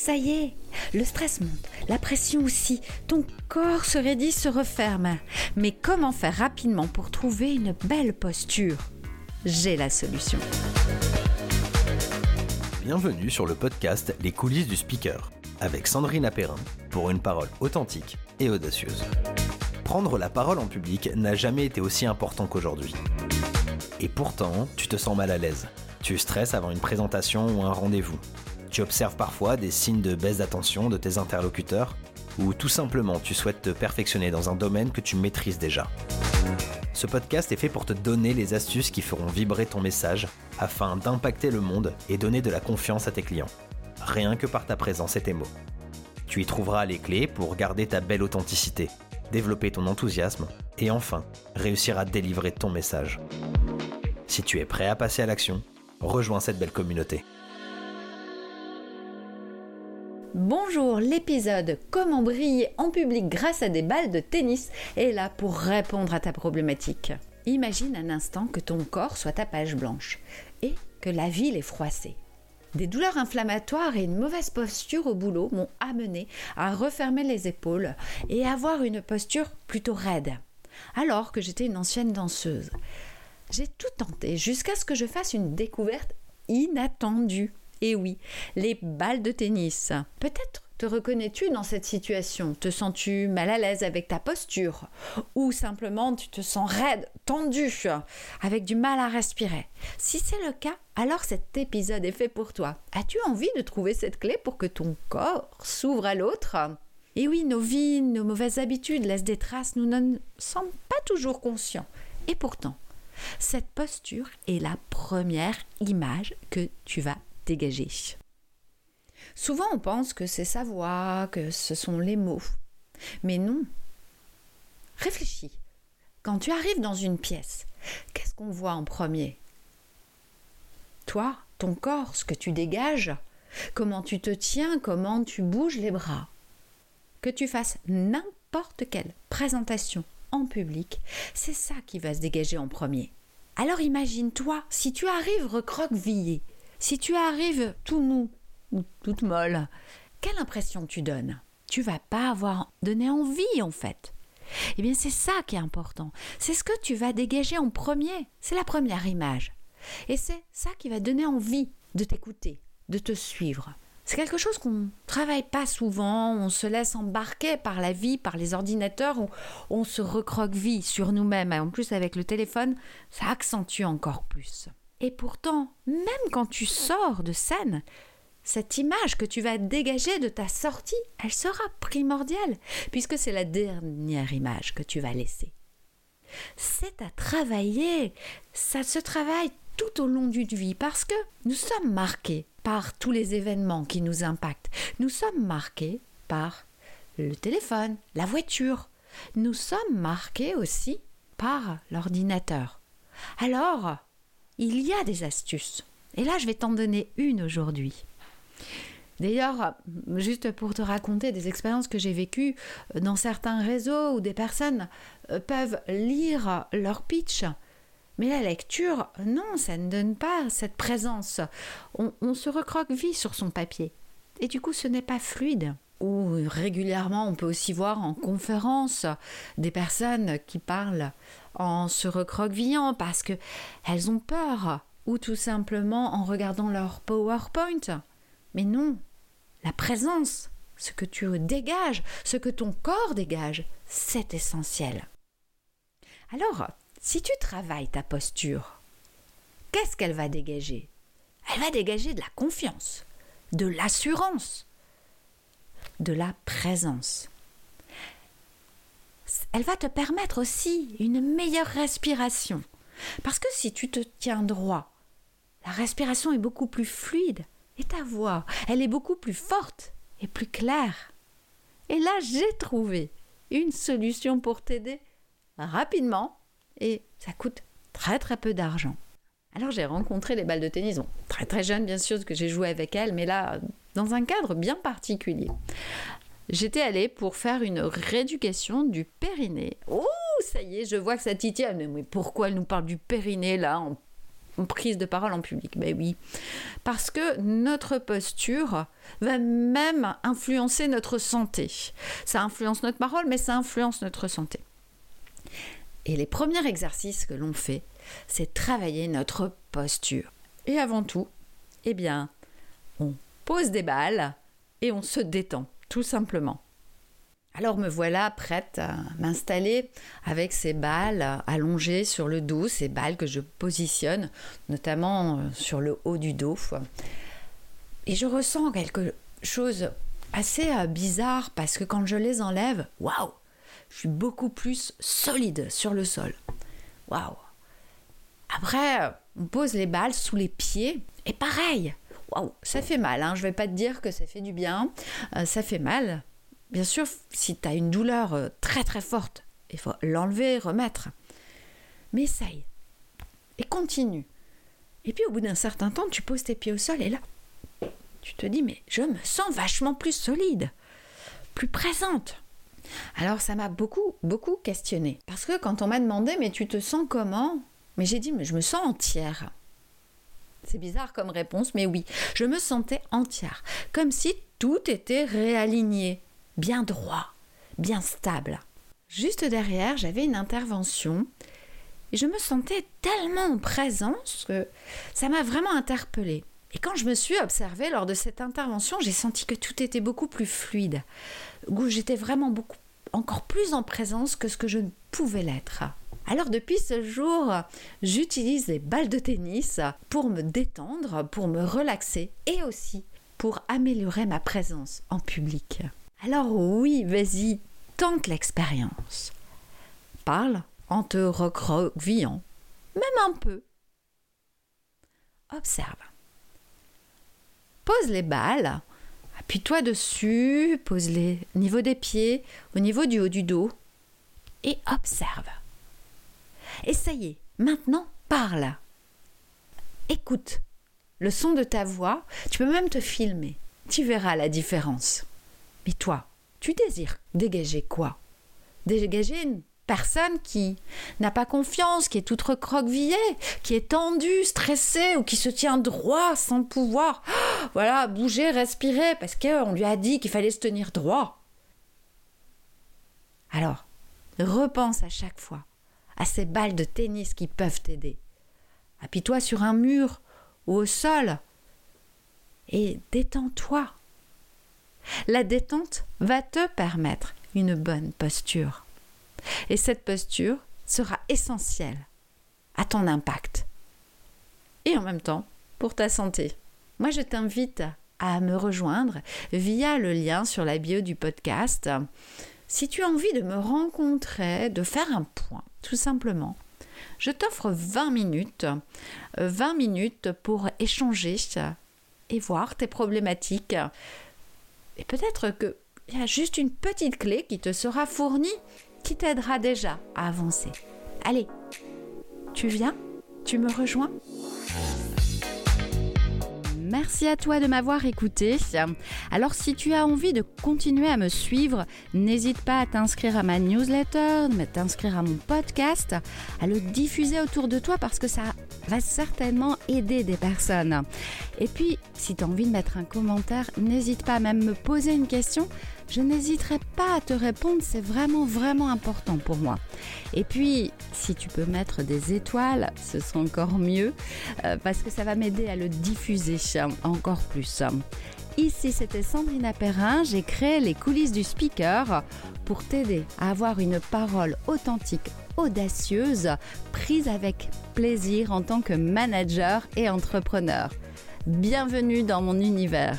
ça y est, le stress monte, la pression aussi, ton corps se raidit, se referme. Mais comment faire rapidement pour trouver une belle posture? J'ai la solution. Bienvenue sur le podcast Les coulisses du speaker avec Sandrine Apérin pour une parole authentique et audacieuse. Prendre la parole en public n'a jamais été aussi important qu'aujourd'hui. Et pourtant, tu te sens mal à l'aise. Tu stresses avant une présentation ou un rendez-vous. Tu observes parfois des signes de baisse d'attention de tes interlocuteurs ou tout simplement tu souhaites te perfectionner dans un domaine que tu maîtrises déjà. Ce podcast est fait pour te donner les astuces qui feront vibrer ton message afin d'impacter le monde et donner de la confiance à tes clients. Rien que par ta présence et tes mots. Tu y trouveras les clés pour garder ta belle authenticité, développer ton enthousiasme et enfin réussir à délivrer ton message. Si tu es prêt à passer à l'action, rejoins cette belle communauté. Bonjour, l'épisode Comment briller en public grâce à des balles de tennis est là pour répondre à ta problématique. Imagine un instant que ton corps soit ta page blanche et que la ville est froissée. Des douleurs inflammatoires et une mauvaise posture au boulot m'ont amené à refermer les épaules et avoir une posture plutôt raide. Alors que j'étais une ancienne danseuse. J'ai tout tenté jusqu'à ce que je fasse une découverte inattendue. Et oui, les balles de tennis. Peut-être te reconnais-tu dans cette situation? Te sens-tu mal à l'aise avec ta posture? Ou simplement tu te sens raide, tendu, avec du mal à respirer? Si c'est le cas, alors cet épisode est fait pour toi. As-tu envie de trouver cette clé pour que ton corps s'ouvre à l'autre? Et oui, nos vies, nos mauvaises habitudes laissent des traces, nous ne sommes pas toujours conscients. Et pourtant, cette posture est la première image que tu vas dégager. Souvent on pense que c'est sa voix, que ce sont les mots. Mais non. Réfléchis. Quand tu arrives dans une pièce, qu'est-ce qu'on voit en premier? Toi, ton corps, ce que tu dégages, comment tu te tiens, comment tu bouges les bras. Que tu fasses n'importe quelle présentation en public, c'est ça qui va se dégager en premier. Alors imagine-toi, si tu arrives recroquevillé, si tu arrives tout mou ou toute molle, quelle impression tu donnes? Tu vas pas avoir donné envie en fait. Eh bien c'est ça qui est important. C'est ce que tu vas dégager en premier. C'est la première image. Et c'est ça qui va donner envie de t'écouter, de te suivre. C'est quelque chose qu'on travaille pas souvent, on se laisse embarquer par la vie, par les ordinateurs, on, on se recroqueville sur nous-mêmes. Et en plus, avec le téléphone, ça accentue encore plus. Et pourtant, même quand tu sors de scène, cette image que tu vas dégager de ta sortie, elle sera primordiale, puisque c'est la dernière image que tu vas laisser. C'est à travailler, ça se travaille tout au long d'une vie, parce que nous sommes marqués par tous les événements qui nous impactent. Nous sommes marqués par le téléphone, la voiture. Nous sommes marqués aussi par l'ordinateur. Alors, il y a des astuces. Et là, je vais t'en donner une aujourd'hui. D'ailleurs, juste pour te raconter des expériences que j'ai vécues dans certains réseaux où des personnes euh, peuvent lire leur pitch, mais la lecture, non, ça ne donne pas cette présence. On, se recroqueville sur son papier. Et du coup, ce n'est pas fluide. Ou régulièrement, on peut aussi voir en conférence des personnes qui parlent en se recroquevillant parce que elles ont peur ou tout simplement en regardant leur PowerPoint. Mais non, la présence, ce que tu dégages, ce que ton corps dégage, c'est essentiel. Alors, si tu travailles ta posture, qu'est-ce qu'elle va dégager? Elle va dégager de la confiance, de l'assurance, de la présence. Elle va te permettre aussi une meilleure respiration. Parce que si tu te tiens droit, la respiration est beaucoup plus fluide et ta voix, elle est beaucoup plus forte et plus claire. Et là, j'ai trouvé une solution pour t'aider rapidement et ça coûte très très peu d'argent. Alors j'ai rencontré les balles de tennis, très très jeune bien sûr, que j'ai joué avec elles, mais là, dans un cadre bien particulier. J'étais allée pour faire une rééducation du périnée. Oh, ça y est, je vois que ça titille. Mais pourquoi elle nous parle du périnée là prise de parole en public? Ben oui, parce que notre posture va même influencer notre santé. Ça influence notre parole, mais ça influence notre santé. Et les premiers exercices que l'on fait, c'est travailler notre posture. Et avant tout, eh bien, on pose des balles et on se détend, tout simplement. Alors me voilà prête à m'installer avec ces balles allongées sur le dos, ces balles que je positionne notamment euh, sur le haut du dos. Et je ressens quelque chose assez euh, bizarre parce que quand je les enlève, waouh, je suis beaucoup plus solide sur le sol. Waouh. Après, on pose les balles sous les pieds et pareil. Ça fait mal. Hein. Je vais pas te dire que ça fait du bien. Euh, ça fait mal. Bien sûr, si tu as une douleur euh, très très forte, il faut l'enlever, remettre. Mais essaye. Et continue. Et puis au bout d'un certain temps, tu poses tes pieds au sol et là, tu te dis, mais je me sens vachement plus solide, plus présente. Alors ça m'a beaucoup, beaucoup questionné. Parce que quand on m'a demandé, mais tu te sens comment? Mais j'ai dit, mais je me sens entière. C'est bizarre comme réponse, mais oui, je me sentais entière, comme si tout était réaligné, bien droit, bien stable. Juste derrière, j'avais une intervention et je me sentais tellement en présence que ça m'a vraiment interpellée. Et quand je me suis observée lors de cette intervention, j'ai senti que tout était beaucoup plus fluide, où j'étais vraiment beaucoup encore plus en présence que ce que je ne pouvais l'être. Alors depuis ce jour, j'utilise les balles de tennis pour me détendre, pour me relaxer et aussi pour améliorer ma présence en public. Alors oui, vas-y, tente l'expérience. Parle en te recroquevillant, même un peu. Observe. Pose les balles, appuie-toi dessus, pose-les au niveau des pieds, au niveau du haut du dos, et observe. Et maintenant parle. Écoute le son de ta voix, tu peux même te filmer, tu verras la différence. Mais toi, tu désires dégager quoi? Dégager une personne qui n'a pas confiance, qui est toute recroquevillée, qui est tendue, stressée ou qui se tient droit sans pouvoir, voilà, bouger, respirer parce qu'on lui a dit qu'il fallait se tenir droit. Alors, repense à chaque fois à ces balles de tennis qui peuvent t'aider. Appuie-toi sur un mur ou au sol et détends-toi. La détente va te permettre une bonne posture. Et cette posture sera essentielle à ton impact. Et en même temps, pour ta santé. Moi, je t'invite à me rejoindre via le lien sur la bio du podcast. Si tu as envie de me rencontrer, de faire un point, tout simplement, je t'offre 20 minutes, 20 minutes pour échanger et voir tes problématiques. Et peut-être qu'il y a juste une petite clé qui te sera fournie qui t'aidera déjà à avancer. Allez, tu viens Tu me rejoins? Merci à toi de m'avoir écouté. Alors si tu as envie de continuer à me suivre, n'hésite pas à t'inscrire à ma newsletter, à t'inscrire à mon podcast, à le diffuser autour de toi parce que ça va certainement aider des personnes. Et puis, si tu as envie de mettre un commentaire, n'hésite pas à même me poser une question je n'hésiterai pas à te répondre, c'est vraiment vraiment important pour moi. Et puis, si tu peux mettre des étoiles, ce sera encore mieux, euh, parce que ça va m'aider à le diffuser encore plus. Ici, c'était Sandrina Perrin. J'ai créé les coulisses du speaker pour t'aider à avoir une parole authentique, audacieuse, prise avec plaisir en tant que manager et entrepreneur. Bienvenue dans mon univers.